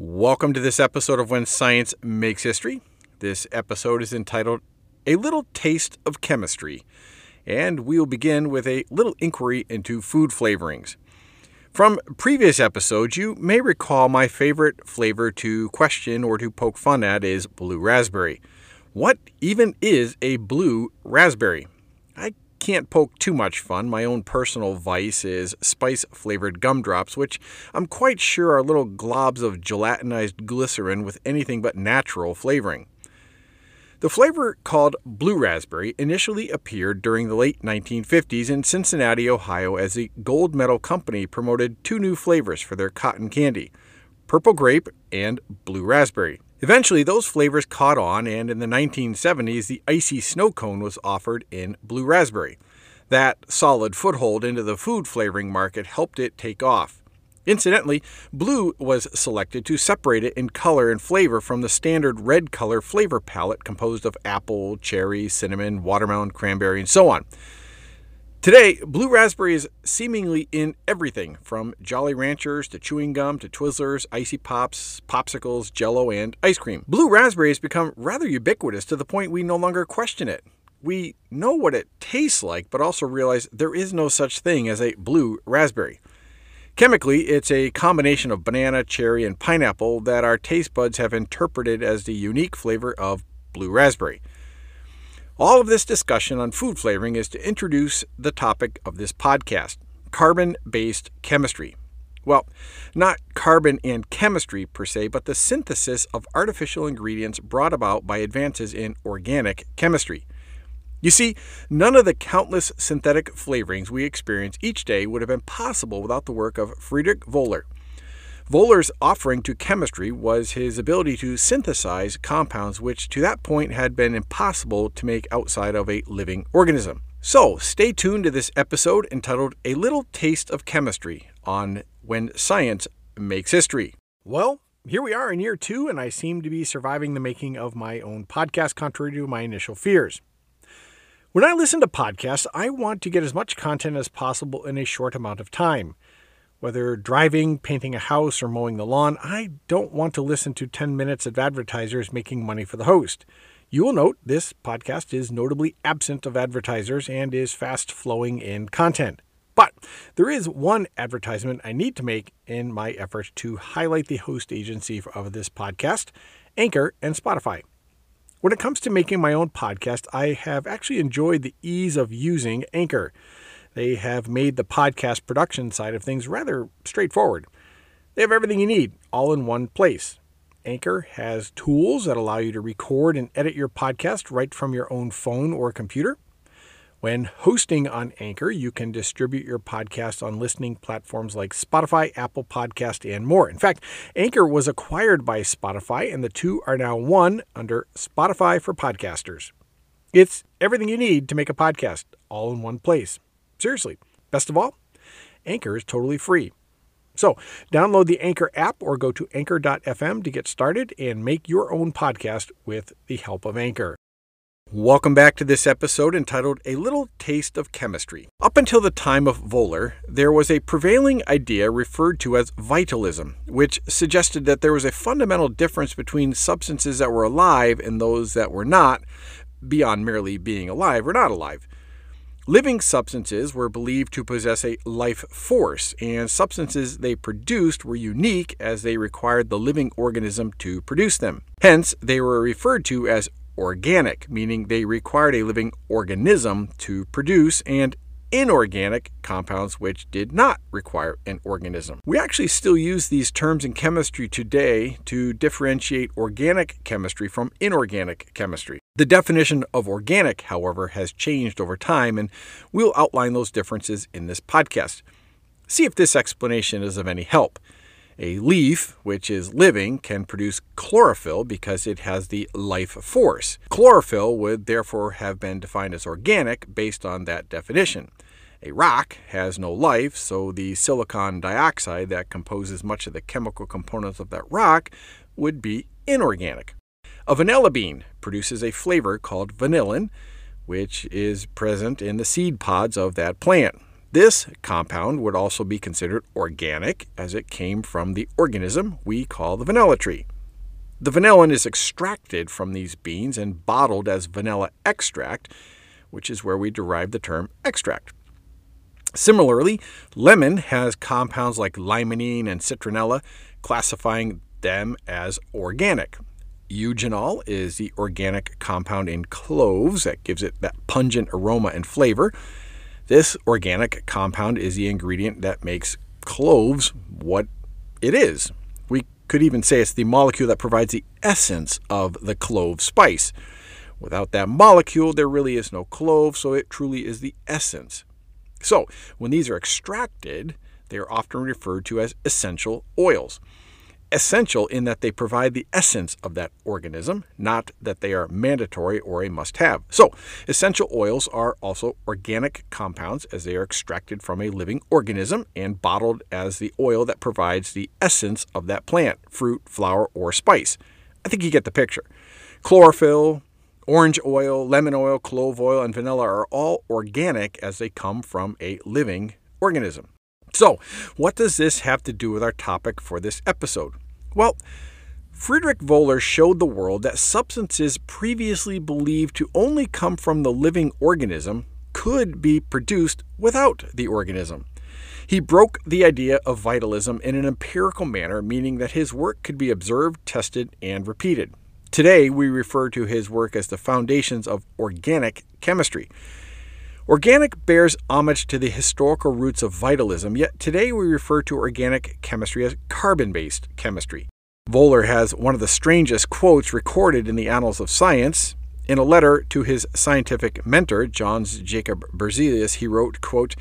Welcome to this episode of When Science Makes History. This episode is entitled A Little Taste of Chemistry, and we will begin with a little inquiry into food flavorings. From previous episodes, you may recall my favorite flavor to question or to poke fun at is blue raspberry. What even is a blue raspberry? I can't poke too much fun. My own personal vice is spice flavored gumdrops, which I'm quite sure are little globs of gelatinized glycerin with anything but natural flavoring. The flavor called blue raspberry initially appeared during the late 1950s in Cincinnati, Ohio, as the Gold Medal Company promoted two new flavors for their cotton candy purple grape and blue raspberry. Eventually, those flavors caught on, and in the 1970s, the icy snow cone was offered in blue raspberry. That solid foothold into the food flavoring market helped it take off. Incidentally, blue was selected to separate it in color and flavor from the standard red color flavor palette composed of apple, cherry, cinnamon, watermelon, cranberry, and so on. Today, blue raspberry is seemingly in everything from Jolly Ranchers to chewing gum to Twizzlers, icy pops, popsicles, jello, and ice cream. Blue raspberry has become rather ubiquitous to the point we no longer question it. We know what it tastes like, but also realize there is no such thing as a blue raspberry. Chemically, it's a combination of banana, cherry, and pineapple that our taste buds have interpreted as the unique flavor of blue raspberry. All of this discussion on food flavoring is to introduce the topic of this podcast carbon based chemistry. Well, not carbon and chemistry per se, but the synthesis of artificial ingredients brought about by advances in organic chemistry. You see, none of the countless synthetic flavorings we experience each day would have been possible without the work of Friedrich Wohler. Wohler's offering to chemistry was his ability to synthesize compounds which to that point had been impossible to make outside of a living organism. So, stay tuned to this episode entitled A Little Taste of Chemistry on When Science Makes History. Well, here we are in year two, and I seem to be surviving the making of my own podcast, contrary to my initial fears. When I listen to podcasts, I want to get as much content as possible in a short amount of time. Whether driving, painting a house, or mowing the lawn, I don't want to listen to 10 minutes of advertisers making money for the host. You will note this podcast is notably absent of advertisers and is fast flowing in content. But there is one advertisement I need to make in my effort to highlight the host agency of this podcast, Anchor and Spotify. When it comes to making my own podcast, I have actually enjoyed the ease of using Anchor. They have made the podcast production side of things rather straightforward. They have everything you need all in one place. Anchor has tools that allow you to record and edit your podcast right from your own phone or computer. When hosting on Anchor, you can distribute your podcast on listening platforms like Spotify, Apple Podcast, and more. In fact, Anchor was acquired by Spotify, and the two are now one under Spotify for Podcasters. It's everything you need to make a podcast, all in one place. Seriously. Best of all, Anchor is totally free. So, download the Anchor app or go to anchor.fm to get started and make your own podcast with the help of Anchor. Welcome back to this episode entitled A Little Taste of Chemistry. Up until the time of Wohler, there was a prevailing idea referred to as vitalism, which suggested that there was a fundamental difference between substances that were alive and those that were not, beyond merely being alive or not alive. Living substances were believed to possess a life force, and substances they produced were unique as they required the living organism to produce them. Hence, they were referred to as organic, meaning they required a living organism to produce, and inorganic compounds which did not require an organism. We actually still use these terms in chemistry today to differentiate organic chemistry from inorganic chemistry. The definition of organic, however, has changed over time, and we'll outline those differences in this podcast. See if this explanation is of any help. A leaf, which is living, can produce chlorophyll because it has the life force. Chlorophyll would therefore have been defined as organic based on that definition. A rock has no life, so the silicon dioxide that composes much of the chemical components of that rock would be inorganic. A vanilla bean produces a flavor called vanillin, which is present in the seed pods of that plant. This compound would also be considered organic as it came from the organism we call the vanilla tree. The vanillin is extracted from these beans and bottled as vanilla extract, which is where we derive the term extract. Similarly, lemon has compounds like limonene and citronella, classifying them as organic. Eugenol is the organic compound in cloves that gives it that pungent aroma and flavor. This organic compound is the ingredient that makes cloves what it is, We could even say it's the molecule that provides the essence of the clove spice. Without that molecule, there really is no clove, so it truly is the essence. So, when these are extracted, they are often referred to as essential oils essential in that they provide the essence of that organism, not that they are mandatory or a must have. So, essential oils are also organic compounds as they are extracted from a living organism and bottled as the oil that provides the essence of that plant, fruit, flower, or spice. I think you get the picture. Chlorophyll, orange oil, lemon oil, clove oil, and vanilla are all organic as they come from a living organism. So, what does this have to do with our topic for this episode? Well, Friedrich Wohler showed the world that substances previously believed to only come from the living organism could be produced without the organism. He broke the idea of vitalism in an empirical manner, meaning that his work could be observed, tested, and repeated. Today, we refer to his work as the foundations of organic chemistry. Organic bears homage to the historical roots of vitalism, yet today we refer to organic chemistry as carbon based chemistry. Wohler has one of the strangest quotes recorded in the annals of science. In a letter to his scientific mentor, Jöns Jacob Berzelius, he wrote, quote,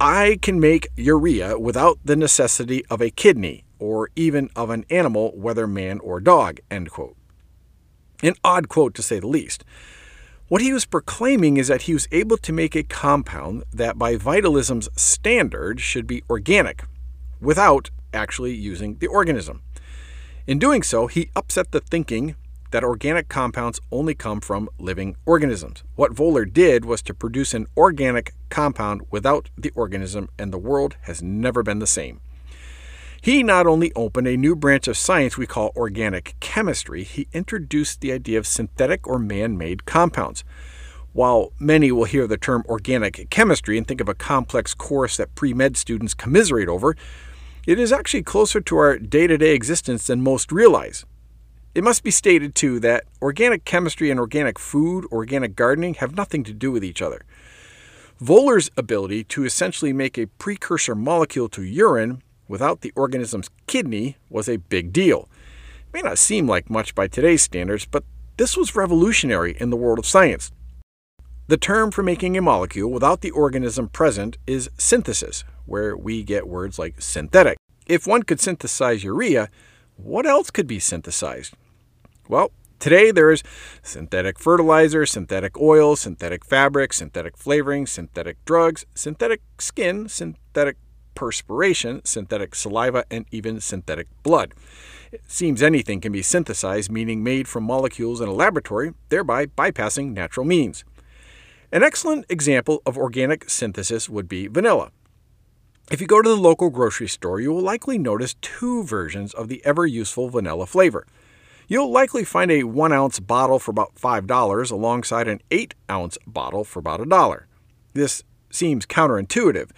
I can make urea without the necessity of a kidney, or even of an animal, whether man or dog. End quote. An odd quote, to say the least. What he was proclaiming is that he was able to make a compound that, by vitalism's standard, should be organic without actually using the organism. In doing so, he upset the thinking that organic compounds only come from living organisms. What Wohler did was to produce an organic compound without the organism, and the world has never been the same. He not only opened a new branch of science we call organic chemistry, he introduced the idea of synthetic or man made compounds. While many will hear the term organic chemistry and think of a complex course that pre med students commiserate over, it is actually closer to our day to day existence than most realize. It must be stated, too, that organic chemistry and organic food, organic gardening, have nothing to do with each other. Wohler's ability to essentially make a precursor molecule to urine without the organism's kidney was a big deal. It may not seem like much by today's standards, but this was revolutionary in the world of science. The term for making a molecule without the organism present is synthesis, where we get words like synthetic. If one could synthesize urea, what else could be synthesized? Well, today there is synthetic fertilizer, synthetic oil, synthetic fabric, synthetic flavoring, synthetic drugs, synthetic skin, synthetic perspiration, synthetic saliva, and even synthetic blood. It seems anything can be synthesized, meaning made from molecules in a laboratory, thereby bypassing natural means. An excellent example of organic synthesis would be vanilla. If you go to the local grocery store, you will likely notice two versions of the ever useful vanilla flavor. You'll likely find a 1 ounce bottle for about $5 alongside an 8 ounce bottle for about a dollar. This seems counterintuitive,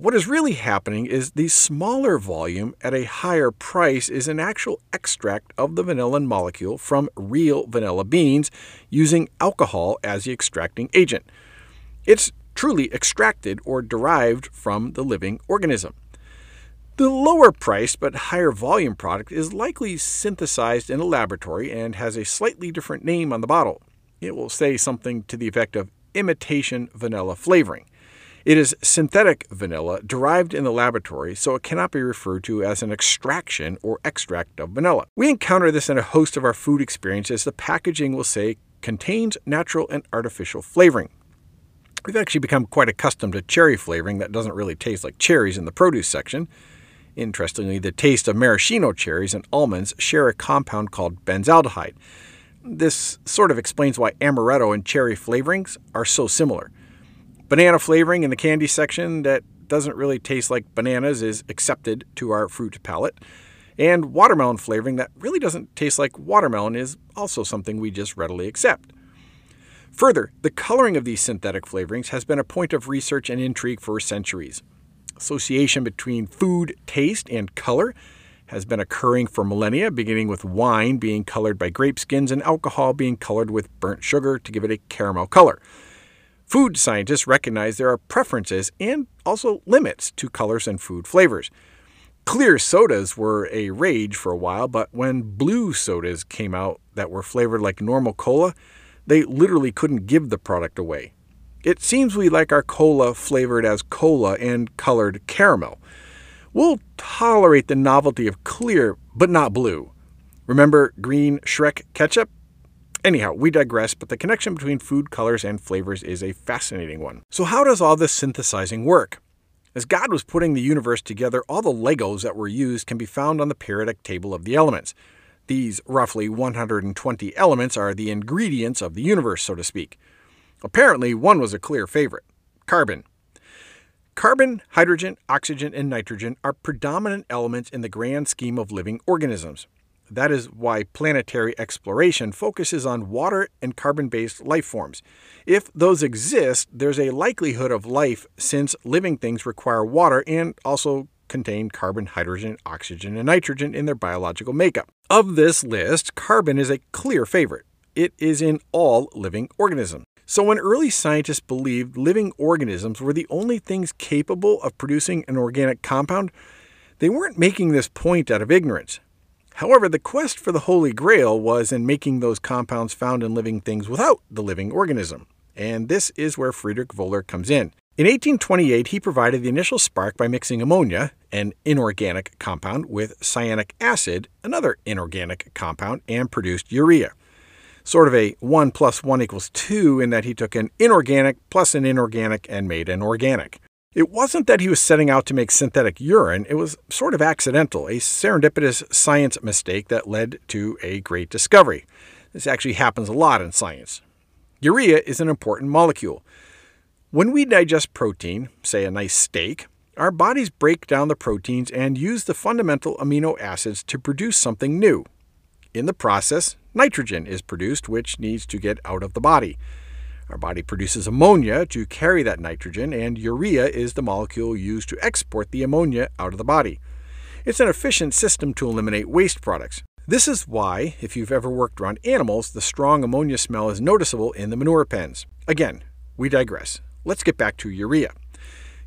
what is really happening is the smaller volume at a higher price is an actual extract of the vanillin molecule from real vanilla beans using alcohol as the extracting agent. It's truly extracted or derived from the living organism. The lower priced but higher volume product is likely synthesized in a laboratory and has a slightly different name on the bottle. It will say something to the effect of imitation vanilla flavoring. It is synthetic vanilla derived in the laboratory, so it cannot be referred to as an extraction or extract of vanilla. We encounter this in a host of our food experiences. The packaging will say contains natural and artificial flavoring. We've actually become quite accustomed to cherry flavoring that doesn't really taste like cherries in the produce section. Interestingly, the taste of maraschino cherries and almonds share a compound called benzaldehyde. This sort of explains why amaretto and cherry flavorings are so similar. Banana flavoring in the candy section that doesn't really taste like bananas is accepted to our fruit palate. And watermelon flavoring that really doesn't taste like watermelon is also something we just readily accept. Further, the coloring of these synthetic flavorings has been a point of research and intrigue for centuries. Association between food, taste, and color has been occurring for millennia, beginning with wine being colored by grape skins and alcohol being colored with burnt sugar to give it a caramel color. Food scientists recognize there are preferences and also limits to colors and food flavors. Clear sodas were a rage for a while, but when blue sodas came out that were flavored like normal cola, they literally couldn't give the product away. It seems we like our cola flavored as cola and colored caramel. We'll tolerate the novelty of clear, but not blue. Remember green Shrek ketchup? Anyhow, we digress, but the connection between food colors and flavors is a fascinating one. So, how does all this synthesizing work? As God was putting the universe together, all the Legos that were used can be found on the periodic table of the elements. These roughly 120 elements are the ingredients of the universe, so to speak. Apparently, one was a clear favorite carbon. Carbon, hydrogen, oxygen, and nitrogen are predominant elements in the grand scheme of living organisms. That is why planetary exploration focuses on water and carbon based life forms. If those exist, there's a likelihood of life since living things require water and also contain carbon, hydrogen, oxygen, and nitrogen in their biological makeup. Of this list, carbon is a clear favorite. It is in all living organisms. So, when early scientists believed living organisms were the only things capable of producing an organic compound, they weren't making this point out of ignorance. However, the quest for the Holy Grail was in making those compounds found in living things without the living organism. And this is where Friedrich Wöhler comes in. In 1828, he provided the initial spark by mixing ammonia, an inorganic compound, with cyanic acid, another inorganic compound, and produced urea. Sort of a 1 plus 1 equals 2 in that he took an inorganic plus an inorganic and made an organic. It wasn't that he was setting out to make synthetic urine, it was sort of accidental, a serendipitous science mistake that led to a great discovery. This actually happens a lot in science. Urea is an important molecule. When we digest protein, say a nice steak, our bodies break down the proteins and use the fundamental amino acids to produce something new. In the process, nitrogen is produced, which needs to get out of the body. Our body produces ammonia to carry that nitrogen, and urea is the molecule used to export the ammonia out of the body. It's an efficient system to eliminate waste products. This is why, if you've ever worked around animals, the strong ammonia smell is noticeable in the manure pens. Again, we digress. Let's get back to urea.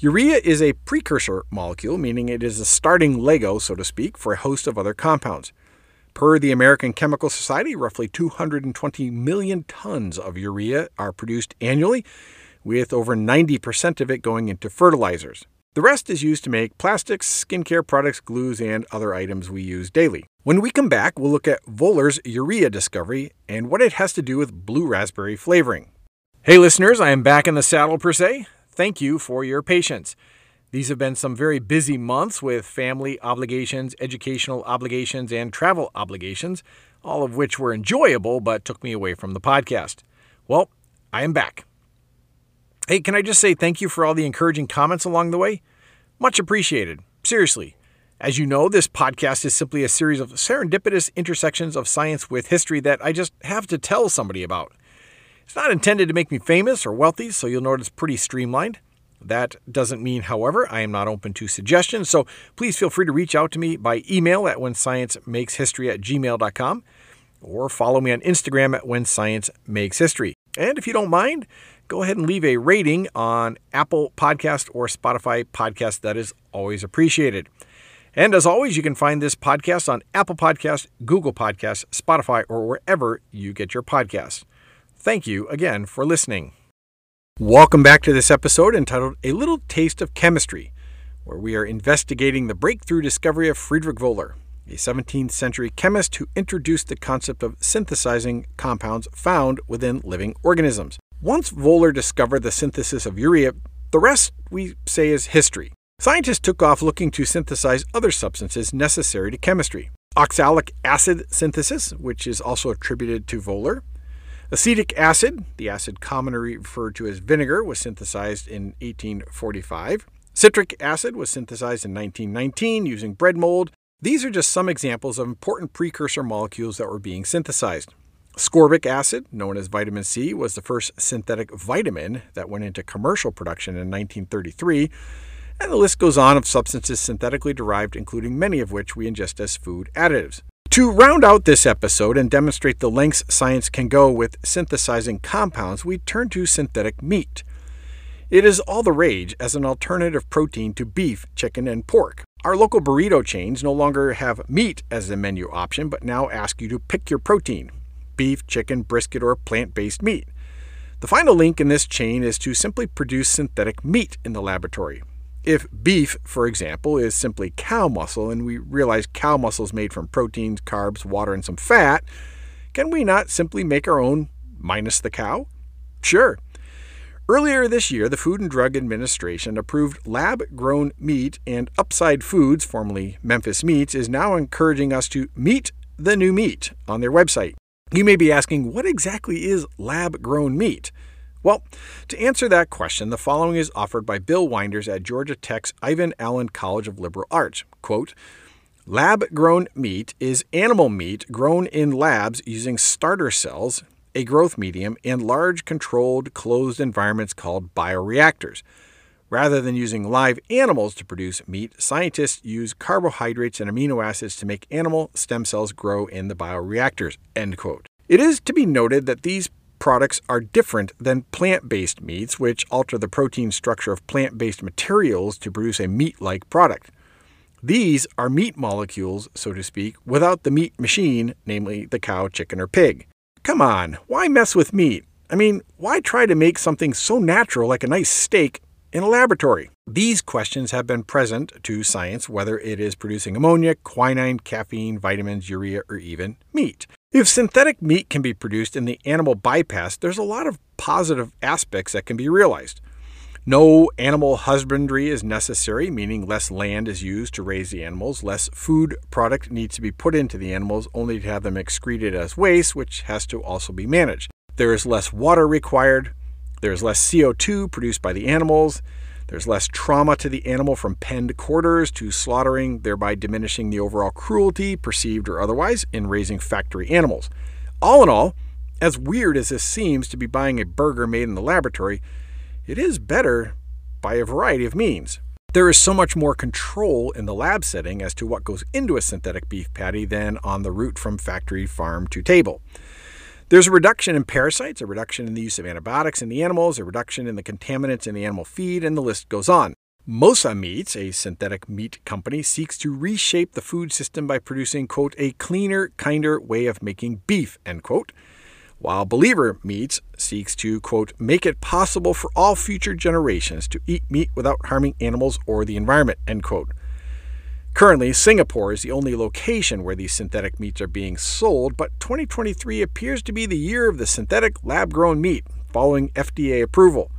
Urea is a precursor molecule, meaning it is a starting Lego, so to speak, for a host of other compounds. Per the American Chemical Society, roughly 220 million tons of urea are produced annually, with over 90% of it going into fertilizers. The rest is used to make plastics, skincare products, glues, and other items we use daily. When we come back, we'll look at Wöhler's urea discovery and what it has to do with blue raspberry flavoring. Hey, listeners, I am back in the saddle per se. Thank you for your patience. These have been some very busy months with family obligations, educational obligations, and travel obligations, all of which were enjoyable but took me away from the podcast. Well, I am back. Hey, can I just say thank you for all the encouraging comments along the way? Much appreciated. Seriously. As you know, this podcast is simply a series of serendipitous intersections of science with history that I just have to tell somebody about. It's not intended to make me famous or wealthy, so you'll notice pretty streamlined. That doesn't mean, however, I am not open to suggestions, so please feel free to reach out to me by email at whensciencemakeshistory at gmail.com or follow me on Instagram at whensciencemakeshistory. And if you don't mind, go ahead and leave a rating on Apple Podcast or Spotify Podcast. That is always appreciated. And as always, you can find this podcast on Apple Podcast, Google Podcast, Spotify, or wherever you get your podcasts. Thank you again for listening. Welcome back to this episode entitled A Little Taste of Chemistry, where we are investigating the breakthrough discovery of Friedrich Wöhler, a 17th century chemist who introduced the concept of synthesizing compounds found within living organisms. Once Wöhler discovered the synthesis of urea, the rest, we say, is history. Scientists took off looking to synthesize other substances necessary to chemistry. Oxalic acid synthesis, which is also attributed to Wöhler, Acetic acid, the acid commonly referred to as vinegar, was synthesized in 1845. Citric acid was synthesized in 1919 using bread mold. These are just some examples of important precursor molecules that were being synthesized. Ascorbic acid, known as vitamin C, was the first synthetic vitamin that went into commercial production in 1933, and the list goes on of substances synthetically derived, including many of which we ingest as food additives. To round out this episode and demonstrate the lengths science can go with synthesizing compounds, we turn to synthetic meat. It is all the rage as an alternative protein to beef, chicken, and pork. Our local burrito chains no longer have meat as a menu option, but now ask you to pick your protein beef, chicken, brisket, or plant based meat. The final link in this chain is to simply produce synthetic meat in the laboratory. If beef, for example, is simply cow muscle and we realize cow muscle is made from proteins, carbs, water, and some fat, can we not simply make our own minus the cow? Sure. Earlier this year, the Food and Drug Administration approved lab grown meat, and Upside Foods, formerly Memphis Meats, is now encouraging us to meet the new meat on their website. You may be asking, what exactly is lab grown meat? Well, to answer that question, the following is offered by Bill Winders at Georgia Tech's Ivan Allen College of Liberal Arts. Quote, Lab grown meat is animal meat grown in labs using starter cells a growth medium, and large controlled closed environments called bioreactors. Rather than using live animals to produce meat, scientists use carbohydrates and amino acids to make animal stem cells grow in the bioreactors. End quote. It is to be noted that these products are different than plant based meats, which alter the protein structure of plant based materials to produce a meat like product. These are meat molecules, so to speak, without the meat machine, namely the cow, chicken, or pig. Come on, why mess with meat? I mean, why try to make something so natural like a nice steak in a laboratory? These questions have been present to science, whether it is producing ammonia, quinine, caffeine, vitamins, urea, or even meat. If synthetic meat can be produced in the animal bypass, there's a lot of positive aspects that can be realized. No animal husbandry is necessary, meaning less land is used to raise the animals. Less food product needs to be put into the animals, only to have them excreted as waste, which has to also be managed. There is less water required. There is less CO2 produced by the animals. There's less trauma to the animal from penned quarters to slaughtering, thereby diminishing the overall cruelty, perceived or otherwise, in raising factory animals. All in all, as weird as this seems to be buying a burger made in the laboratory, it is better by a variety of means. There is so much more control in the lab setting as to what goes into a synthetic beef patty than on the route from factory farm to table. There's a reduction in parasites, a reduction in the use of antibiotics in the animals, a reduction in the contaminants in the animal feed, and the list goes on. Mosa Meats, a synthetic meat company, seeks to reshape the food system by producing, quote, a cleaner, kinder way of making beef, end quote while Believer Meats seeks to, quote, make it possible for all future generations to eat meat without harming animals or the environment, end quote. Currently, Singapore is the only location where these synthetic meats are being sold, but 2023 appears to be the year of the synthetic lab grown meat, following FDA approval.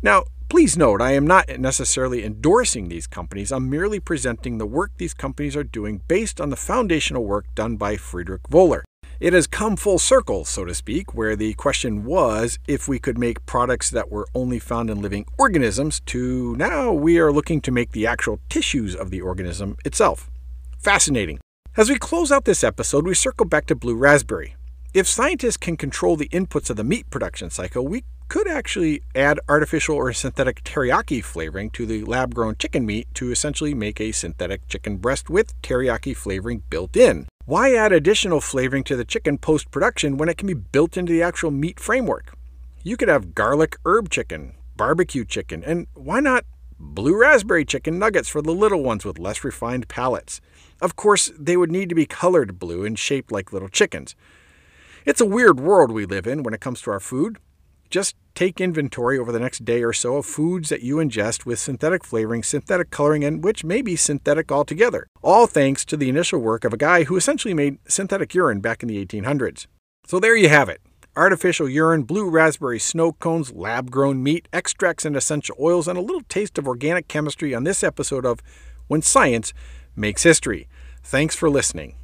Now, please note, I am not necessarily endorsing these companies, I'm merely presenting the work these companies are doing based on the foundational work done by Friedrich Wohler. It has come full circle, so to speak, where the question was if we could make products that were only found in living organisms, to now we are looking to make the actual tissues of the organism itself. Fascinating. As we close out this episode, we circle back to blue raspberry. If scientists can control the inputs of the meat production cycle, we could actually add artificial or synthetic teriyaki flavoring to the lab grown chicken meat to essentially make a synthetic chicken breast with teriyaki flavoring built in. Why add additional flavoring to the chicken post production when it can be built into the actual meat framework? You could have garlic herb chicken, barbecue chicken, and why not blue raspberry chicken nuggets for the little ones with less refined palates? Of course, they would need to be colored blue and shaped like little chickens. It's a weird world we live in when it comes to our food. Just take inventory over the next day or so of foods that you ingest with synthetic flavoring, synthetic coloring, and which may be synthetic altogether. All thanks to the initial work of a guy who essentially made synthetic urine back in the 1800s. So there you have it artificial urine, blue raspberry snow cones, lab grown meat, extracts and essential oils, and a little taste of organic chemistry on this episode of When Science Makes History. Thanks for listening.